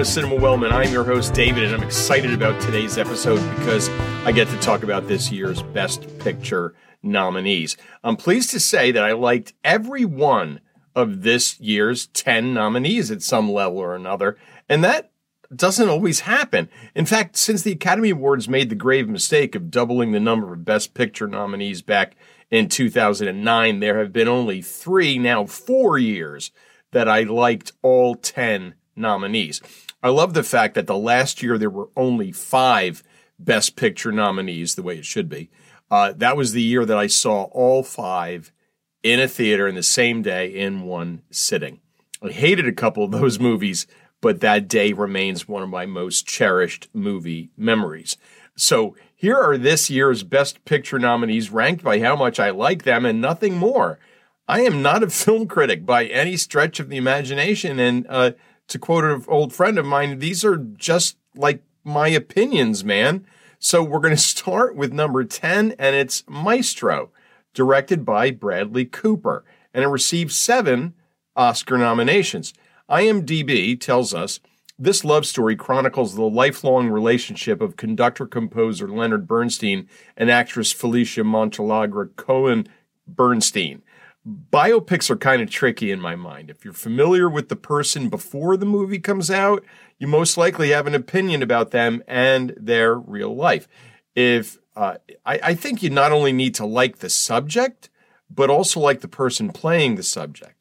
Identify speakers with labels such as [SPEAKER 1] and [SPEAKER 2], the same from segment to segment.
[SPEAKER 1] to Cinema Wellman. I'm your host, David, and I'm excited about today's episode because I get to talk about this year's Best Picture nominees. I'm pleased to say that I liked every one of this year's 10 nominees at some level or another, and that doesn't always happen. In fact, since the Academy Awards made the grave mistake of doubling the number of Best Picture nominees back in 2009, there have been only three, now four years that I liked all 10 nominees. I love the fact that the last year there were only five Best Picture nominees, the way it should be. Uh, that was the year that I saw all five in a theater in the same day in one sitting. I hated a couple of those movies, but that day remains one of my most cherished movie memories. So here are this year's Best Picture nominees ranked by how much I like them and nothing more. I am not a film critic by any stretch of the imagination, and uh, to quote an old friend of mine, these are just like my opinions, man. So we're going to start with number 10, and it's Maestro, directed by Bradley Cooper, and it received seven Oscar nominations. IMDb tells us this love story chronicles the lifelong relationship of conductor composer Leonard Bernstein and actress Felicia Montealegre Cohen Bernstein biopics are kind of tricky in my mind. If you're familiar with the person before the movie comes out, you most likely have an opinion about them and their real life. If uh, I, I think you not only need to like the subject, but also like the person playing the subject.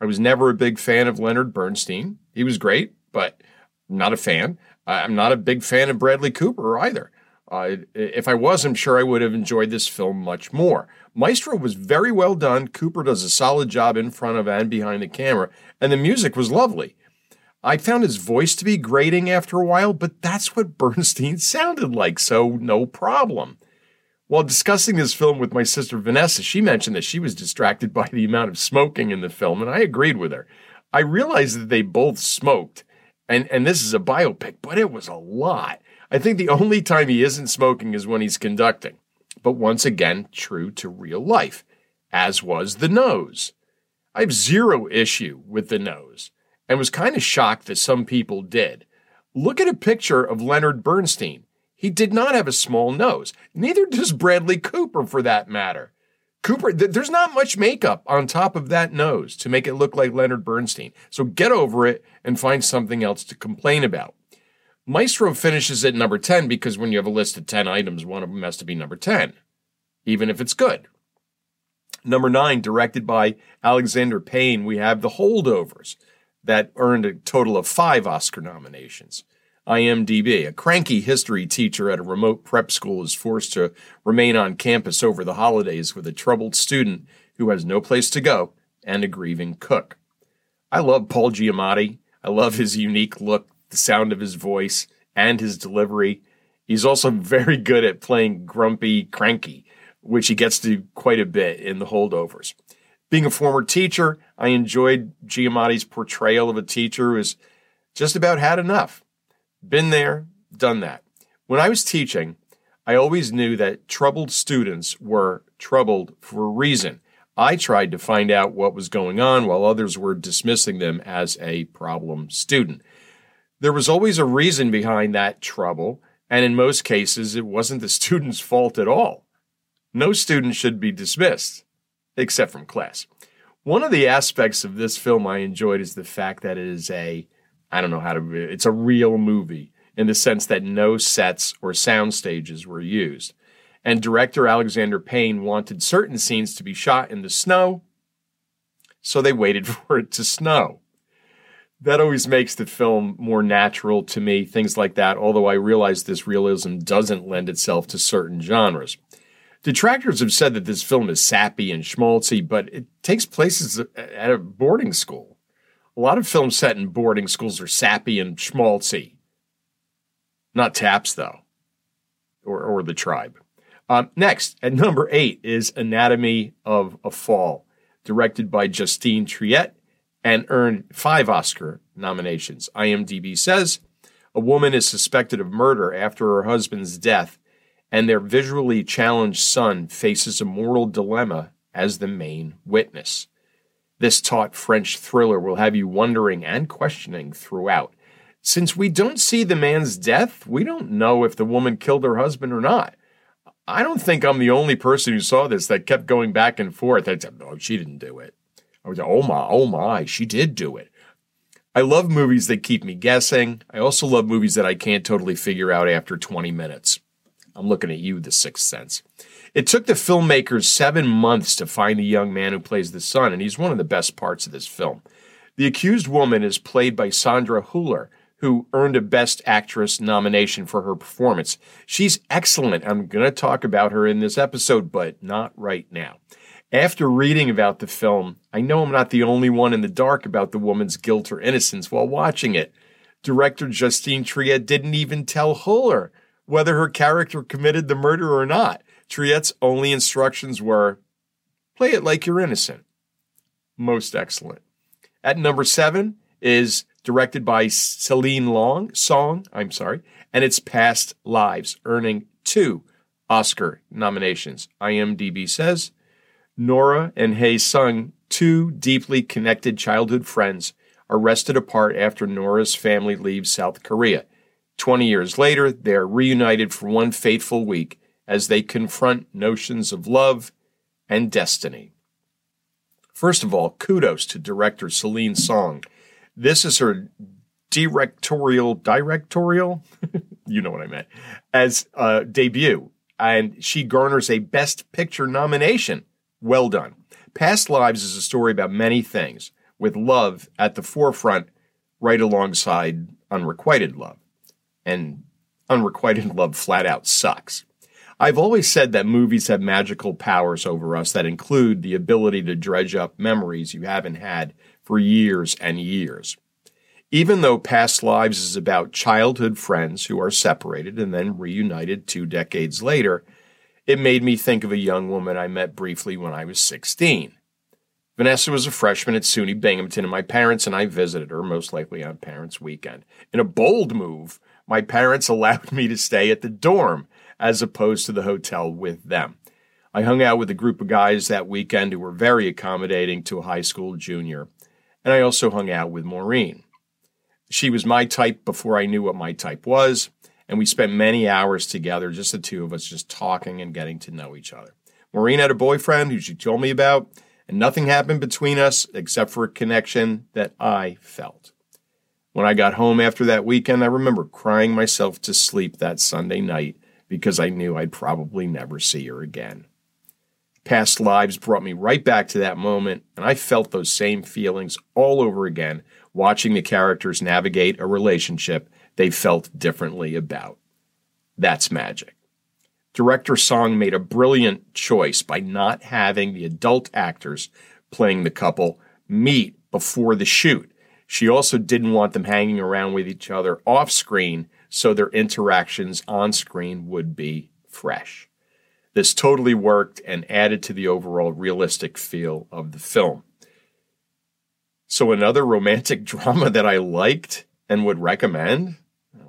[SPEAKER 1] I was never a big fan of Leonard Bernstein. He was great, but not a fan. I'm not a big fan of Bradley Cooper either. Uh, if I was, I'm sure I would have enjoyed this film much more. Maestro was very well done. Cooper does a solid job in front of and behind the camera, and the music was lovely. I found his voice to be grating after a while, but that's what Bernstein sounded like, so no problem. While discussing this film with my sister Vanessa, she mentioned that she was distracted by the amount of smoking in the film, and I agreed with her. I realized that they both smoked, and, and this is a biopic, but it was a lot. I think the only time he isn't smoking is when he's conducting, but once again, true to real life, as was the nose. I have zero issue with the nose and was kind of shocked that some people did. Look at a picture of Leonard Bernstein. He did not have a small nose. Neither does Bradley Cooper, for that matter. Cooper, th- there's not much makeup on top of that nose to make it look like Leonard Bernstein. So get over it and find something else to complain about. Maestro finishes at number 10 because when you have a list of 10 items, one of them has to be number 10, even if it's good. Number 9, directed by Alexander Payne, we have The Holdovers that earned a total of five Oscar nominations. IMDb, a cranky history teacher at a remote prep school is forced to remain on campus over the holidays with a troubled student who has no place to go and a grieving cook. I love Paul Giamatti. I love his unique look the sound of his voice and his delivery. He's also very good at playing grumpy, cranky, which he gets to quite a bit in the holdovers. Being a former teacher, I enjoyed Giamatti's portrayal of a teacher who has just about had enough. Been there, done that. When I was teaching, I always knew that troubled students were troubled for a reason. I tried to find out what was going on while others were dismissing them as a problem student. There was always a reason behind that trouble, and in most cases, it wasn't the student's fault at all. No student should be dismissed, except from class. One of the aspects of this film I enjoyed is the fact that it is a, I don't know how to, it's a real movie in the sense that no sets or sound stages were used. And director Alexander Payne wanted certain scenes to be shot in the snow, so they waited for it to snow that always makes the film more natural to me, things like that, although I realize this realism doesn't lend itself to certain genres. Detractors have said that this film is sappy and schmaltzy, but it takes place at a boarding school. A lot of films set in boarding schools are sappy and schmaltzy. Not Taps, though, or, or The Tribe. Um, next, at number eight, is Anatomy of a Fall, directed by Justine Triet and earned five Oscar nominations. IMDb says a woman is suspected of murder after her husband's death, and their visually challenged son faces a moral dilemma as the main witness. This taut French thriller will have you wondering and questioning throughout. Since we don't see the man's death, we don't know if the woman killed her husband or not. I don't think I'm the only person who saw this that kept going back and forth. I said, no, she didn't do it. I was like, oh my, oh my, she did do it. I love movies that keep me guessing. I also love movies that I can't totally figure out after 20 minutes. I'm looking at you, The Sixth Sense. It took the filmmakers seven months to find the young man who plays the son, and he's one of the best parts of this film. The accused woman is played by Sandra Hüller, who earned a Best Actress nomination for her performance. She's excellent. I'm going to talk about her in this episode, but not right now. After reading about the film, I know I'm not the only one in the dark about the woman's guilt or innocence while watching it. Director Justine Triet didn't even tell Hüller whether her character committed the murder or not. Triet's only instructions were play it like you're innocent. Most excellent. At number seven is directed by Celine Long Song, I'm sorry, and it's Past Lives, earning two Oscar nominations. IMDb says Nora and Hae Sung, two deeply connected childhood friends, are wrested apart after Nora's family leaves South Korea. Twenty years later, they are reunited for one fateful week as they confront notions of love and destiny. First of all, kudos to director Celine Song this is her directorial, directorial, you know what I meant, as a debut. And she garners a Best Picture nomination. Well done. Past Lives is a story about many things, with love at the forefront, right alongside unrequited love. And unrequited love flat out sucks. I've always said that movies have magical powers over us that include the ability to dredge up memories you haven't had for years and years. Even though Past Lives is about childhood friends who are separated and then reunited two decades later, it made me think of a young woman I met briefly when I was 16. Vanessa was a freshman at SUNY Binghamton, and my parents and I visited her, most likely on Parents' Weekend. In a bold move, my parents allowed me to stay at the dorm as opposed to the hotel with them. I hung out with a group of guys that weekend who were very accommodating to a high school junior and I also hung out with Maureen. She was my type before I knew what my type was, and we spent many hours together, just the two of us, just talking and getting to know each other. Maureen had a boyfriend who she told me about, and nothing happened between us except for a connection that I felt. When I got home after that weekend, I remember crying myself to sleep that Sunday night because I knew I'd probably never see her again. Past lives brought me right back to that moment, and I felt those same feelings all over again watching the characters navigate a relationship they felt differently about. That's magic. Director Song made a brilliant choice by not having the adult actors playing the couple meet before the shoot. She also didn't want them hanging around with each other off screen so their interactions on screen would be fresh. This totally worked and added to the overall realistic feel of the film. So, another romantic drama that I liked and would recommend.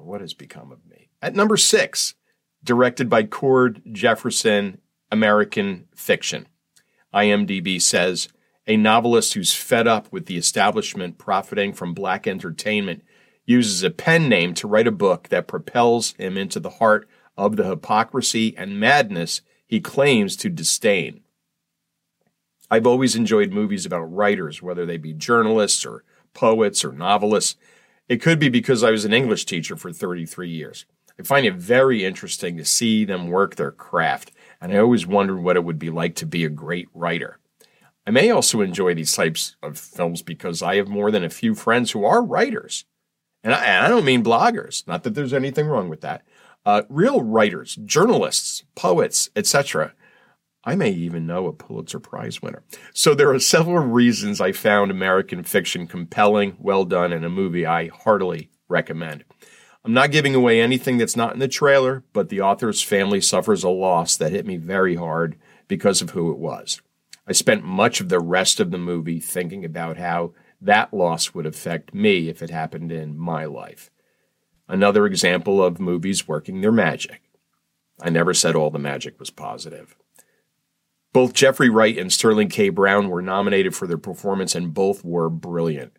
[SPEAKER 1] What has become of me? At number six, directed by Cord Jefferson, American Fiction. IMDb says a novelist who's fed up with the establishment profiting from black entertainment uses a pen name to write a book that propels him into the heart of the hypocrisy and madness he claims to disdain. I've always enjoyed movies about writers, whether they be journalists or poets or novelists. It could be because I was an English teacher for 33 years. I find it very interesting to see them work their craft, and I always wondered what it would be like to be a great writer. I may also enjoy these types of films because I have more than a few friends who are writers. And I, and I don't mean bloggers, not that there's anything wrong with that, uh, real writers, journalists, poets, etc. I may even know a Pulitzer Prize winner. So there are several reasons I found American fiction compelling, well done, and a movie I heartily recommend. I'm not giving away anything that's not in the trailer, but the author's family suffers a loss that hit me very hard because of who it was. I spent much of the rest of the movie thinking about how that loss would affect me if it happened in my life. Another example of movies working their magic. I never said all the magic was positive. Both Jeffrey Wright and Sterling K. Brown were nominated for their performance, and both were brilliant.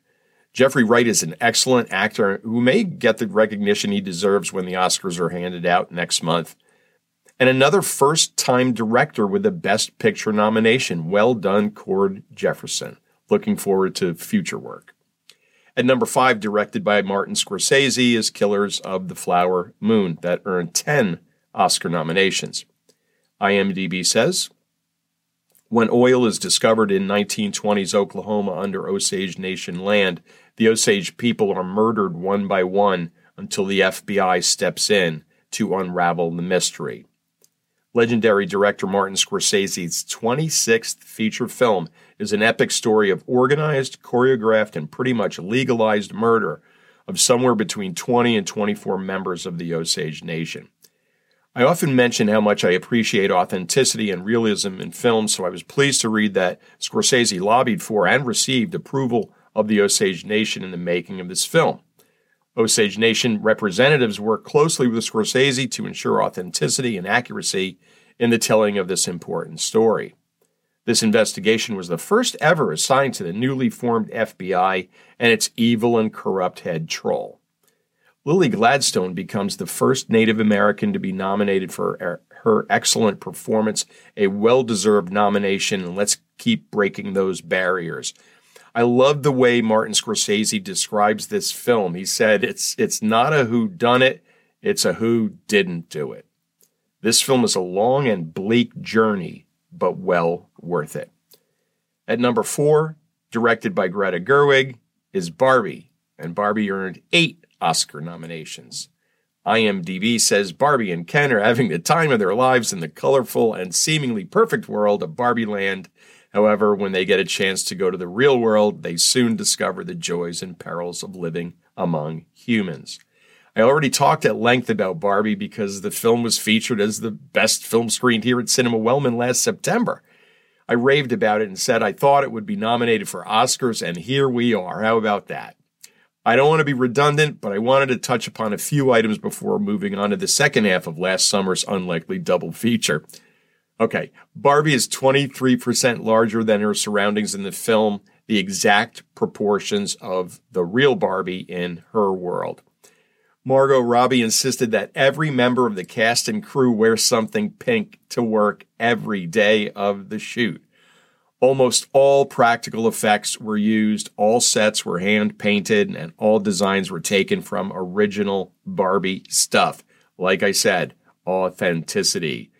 [SPEAKER 1] Jeffrey Wright is an excellent actor who may get the recognition he deserves when the Oscars are handed out next month. And another first time director with a Best Picture nomination. Well done, Cord Jefferson. Looking forward to future work. At number five, directed by Martin Scorsese, is Killers of the Flower Moon, that earned 10 Oscar nominations. IMDb says When oil is discovered in 1920s Oklahoma under Osage Nation land, the Osage people are murdered one by one until the FBI steps in to unravel the mystery. Legendary director Martin Scorsese's 26th feature film is an epic story of organized, choreographed, and pretty much legalized murder of somewhere between 20 and 24 members of the Osage Nation. I often mention how much I appreciate authenticity and realism in films, so I was pleased to read that Scorsese lobbied for and received approval of the Osage Nation in the making of this film. Osage Nation representatives work closely with Scorsese to ensure authenticity and accuracy in the telling of this important story. This investigation was the first ever assigned to the newly formed FBI and its evil and corrupt head troll. Lily Gladstone becomes the first Native American to be nominated for er, her excellent performance, a well deserved nomination, and let's keep breaking those barriers. I love the way Martin Scorsese describes this film. He said it's it's not a who done it, it's a who didn't do it. This film is a long and bleak journey, but well worth it. At number 4, directed by Greta Gerwig, is Barbie, and Barbie earned 8 Oscar nominations. IMDb says Barbie and Ken are having the time of their lives in the colorful and seemingly perfect world of Barbie Land However, when they get a chance to go to the real world, they soon discover the joys and perils of living among humans. I already talked at length about Barbie because the film was featured as the best film screened here at Cinema Wellman last September. I raved about it and said I thought it would be nominated for Oscars, and here we are. How about that? I don't want to be redundant, but I wanted to touch upon a few items before moving on to the second half of last summer's unlikely double feature. Okay, Barbie is 23% larger than her surroundings in the film, the exact proportions of the real Barbie in her world. Margot Robbie insisted that every member of the cast and crew wear something pink to work every day of the shoot. Almost all practical effects were used, all sets were hand painted, and all designs were taken from original Barbie stuff. Like I said, authenticity.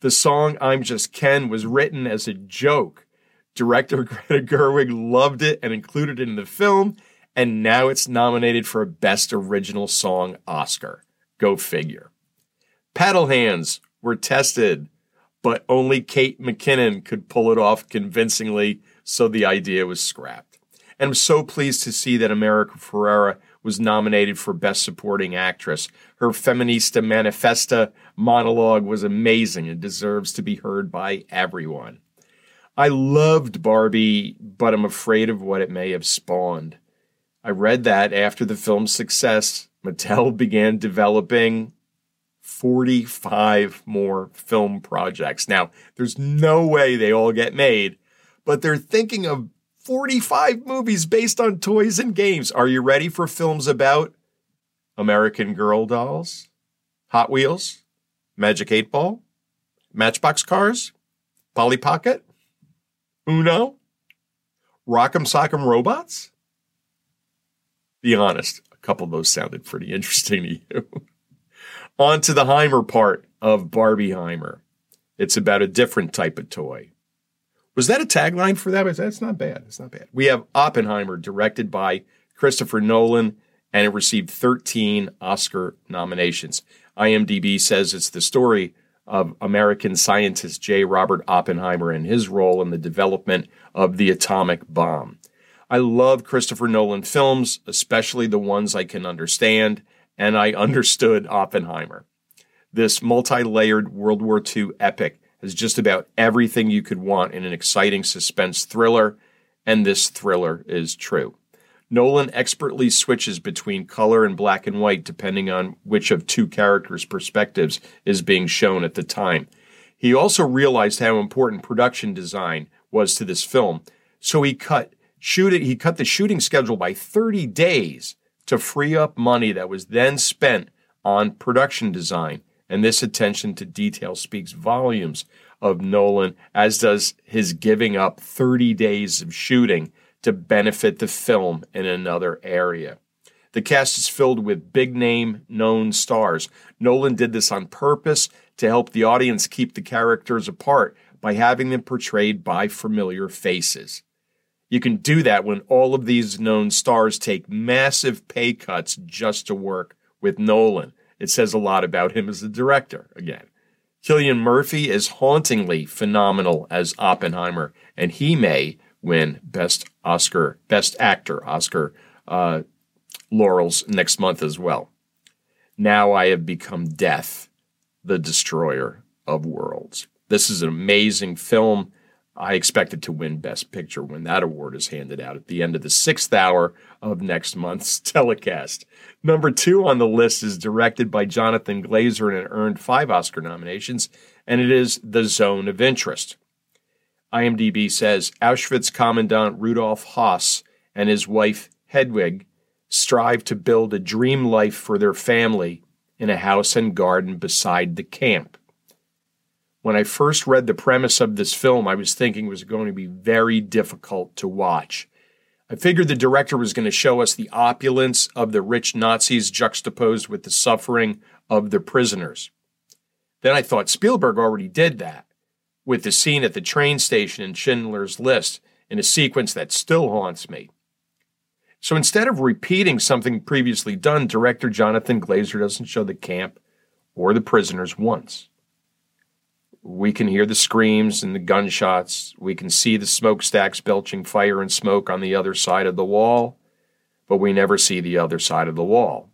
[SPEAKER 1] The song I'm Just Ken was written as a joke. Director Greta Gerwig loved it and included it in the film, and now it's nominated for a Best Original Song Oscar. Go figure. Paddle hands were tested, but only Kate McKinnon could pull it off convincingly, so the idea was scrapped. And I'm so pleased to see that America Ferrera was nominated for Best Supporting Actress. Her Feminista Manifesta monologue was amazing and deserves to be heard by everyone. I loved Barbie, but I'm afraid of what it may have spawned. I read that after the film's success, Mattel began developing 45 more film projects. Now, there's no way they all get made, but they're thinking of 45 movies based on toys and games. Are you ready for films about American Girl dolls, Hot Wheels, Magic 8 Ball, Matchbox Cars, Polly Pocket, Uno, Rock'em Sock'em Robots? Be honest, a couple of those sounded pretty interesting to you. On to the Heimer part of Barbie Heimer. It's about a different type of toy. Was that a tagline for that? That's not bad. It's not bad. We have Oppenheimer, directed by Christopher Nolan, and it received 13 Oscar nominations. IMDb says it's the story of American scientist J. Robert Oppenheimer and his role in the development of the atomic bomb. I love Christopher Nolan films, especially the ones I can understand, and I understood Oppenheimer. This multi layered World War II epic has just about everything you could want in an exciting suspense thriller, and this thriller is true. Nolan expertly switches between color and black and white depending on which of two characters' perspectives is being shown at the time. He also realized how important production design was to this film, so he cut Shoot he cut the shooting schedule by 30 days to free up money that was then spent on production design. And this attention to detail speaks volumes of Nolan, as does his giving up 30 days of shooting to benefit the film in another area. The cast is filled with big name, known stars. Nolan did this on purpose to help the audience keep the characters apart by having them portrayed by familiar faces. You can do that when all of these known stars take massive pay cuts just to work with Nolan. It says a lot about him as a director, again. Cillian Murphy is hauntingly phenomenal as Oppenheimer, and he may win Best Oscar, Best Actor Oscar uh, laurels next month as well. Now I have become Death, the Destroyer of Worlds. This is an amazing film. I expect it to win Best Picture when that award is handed out at the end of the sixth hour of next month's telecast. Number two on the list is directed by Jonathan Glazer and it earned five Oscar nominations, and it is The Zone of Interest. IMDb says Auschwitz Commandant Rudolf Höss and his wife Hedwig strive to build a dream life for their family in a house and garden beside the camp. When I first read the premise of this film, I was thinking it was going to be very difficult to watch. I figured the director was going to show us the opulence of the rich Nazis juxtaposed with the suffering of the prisoners. Then I thought Spielberg already did that with the scene at the train station in Schindler's List in a sequence that still haunts me. So instead of repeating something previously done, director Jonathan Glazer doesn't show the camp or the prisoners once. We can hear the screams and the gunshots. We can see the smokestacks belching fire and smoke on the other side of the wall, but we never see the other side of the wall.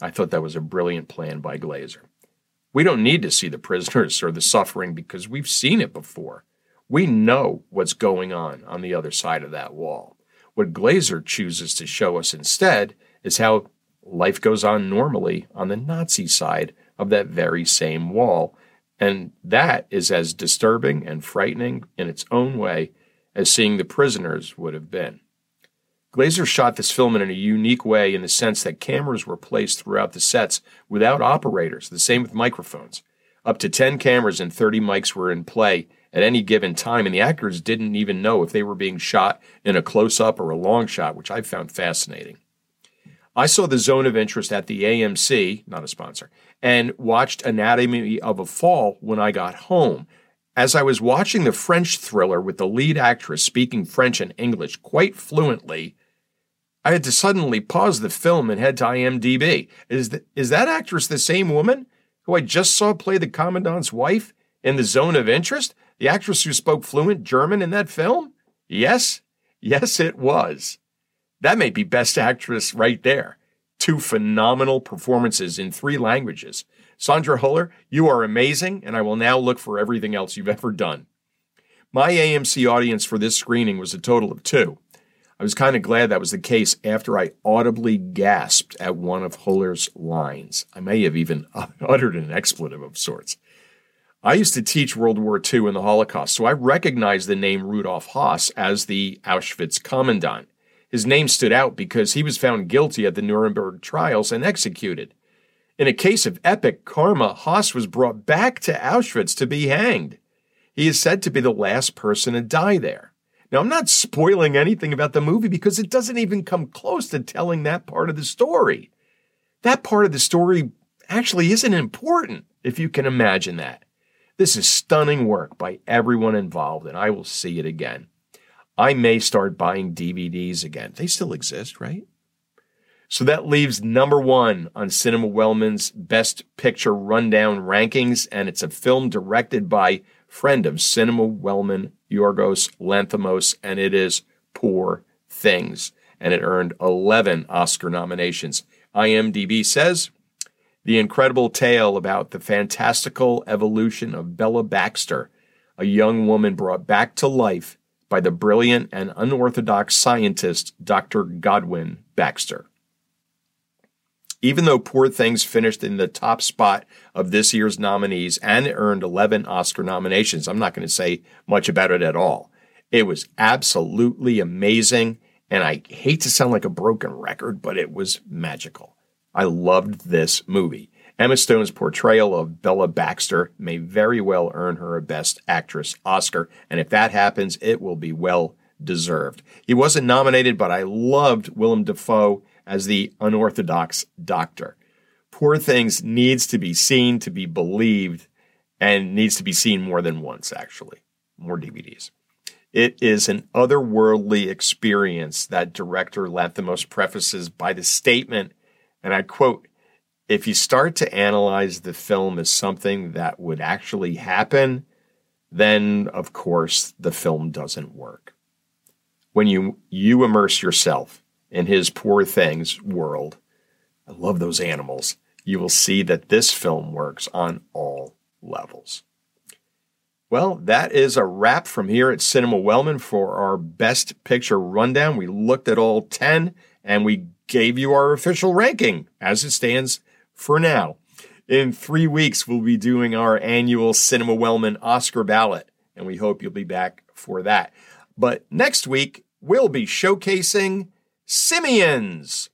[SPEAKER 1] I thought that was a brilliant plan by Glazer. We don't need to see the prisoners or the suffering because we've seen it before. We know what's going on on the other side of that wall. What Glazer chooses to show us instead is how life goes on normally on the Nazi side of that very same wall and that is as disturbing and frightening in its own way as seeing the prisoners would have been. Glazer shot this film in a unique way in the sense that cameras were placed throughout the sets without operators, the same with microphones. Up to 10 cameras and 30 mics were in play at any given time, and the actors didn't even know if they were being shot in a close up or a long shot, which I found fascinating. I saw the zone of interest at the AMC, not a sponsor, and watched Anatomy of a Fall when I got home. As I was watching the French thriller with the lead actress speaking French and English quite fluently, I had to suddenly pause the film and head to IMDb. Is, is that actress the same woman who I just saw play the commandant's wife in The Zone of Interest? The actress who spoke fluent German in that film? Yes, yes, it was. That may be Best Actress right there. Two phenomenal performances in three languages. Sandra Hüller, you are amazing, and I will now look for everything else you've ever done. My AMC audience for this screening was a total of two. I was kind of glad that was the case after I audibly gasped at one of Hüller's lines. I may have even uttered an expletive of sorts. I used to teach World War II and the Holocaust, so I recognized the name Rudolf Höss as the Auschwitz commandant. His name stood out because he was found guilty at the Nuremberg trials and executed. In a case of epic karma, Höss was brought back to Auschwitz to be hanged. He is said to be the last person to die there. Now, I'm not spoiling anything about the movie because it doesn't even come close to telling that part of the story. That part of the story actually isn't important, if you can imagine that. This is stunning work by everyone involved, and I will see it again. I may start buying DVDs again. They still exist, right? So that leaves number one on Cinema Wellman's Best Picture Rundown rankings, and it's a film directed by friend of Cinema Wellman, Yorgos Lanthimos, and it is Poor Things, and it earned 11 Oscar nominations. IMDb says the incredible tale about the fantastical evolution of Bella Baxter, a young woman brought back to life by the brilliant and unorthodox scientist Dr. Godwin Baxter. Even though Poor Things finished in the top spot of this year's nominees and earned 11 Oscar nominations, I'm not going to say much about it at all. It was absolutely amazing. And I hate to sound like a broken record, but it was magical. I loved this movie. Emma Stone's portrayal of Bella Baxter may very well earn her a Best Actress Oscar, and if that happens, it will be well deserved. He wasn't nominated, but I loved Willem Dafoe as the unorthodox doctor. Poor Things needs to be seen to be believed and needs to be seen more than once, actually. More DVDs. It is an otherworldly experience that director Lanthimos prefaces by the statement, and I quote, if you start to analyze the film as something that would actually happen, then of course the film doesn't work. When you you immerse yourself in his poor things world, I love those animals. You will see that this film works on all levels. Well, that is a wrap from here at Cinema Wellman for our best picture rundown. We looked at all 10 and we gave you our official ranking as it stands for now. In three weeks, we'll be doing our annual Cinema Wellman Oscar ballot, and we hope you'll be back for that. But next week, we'll be showcasing simians.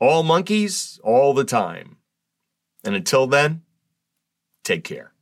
[SPEAKER 1] All monkeys, all the time. And until then, take care.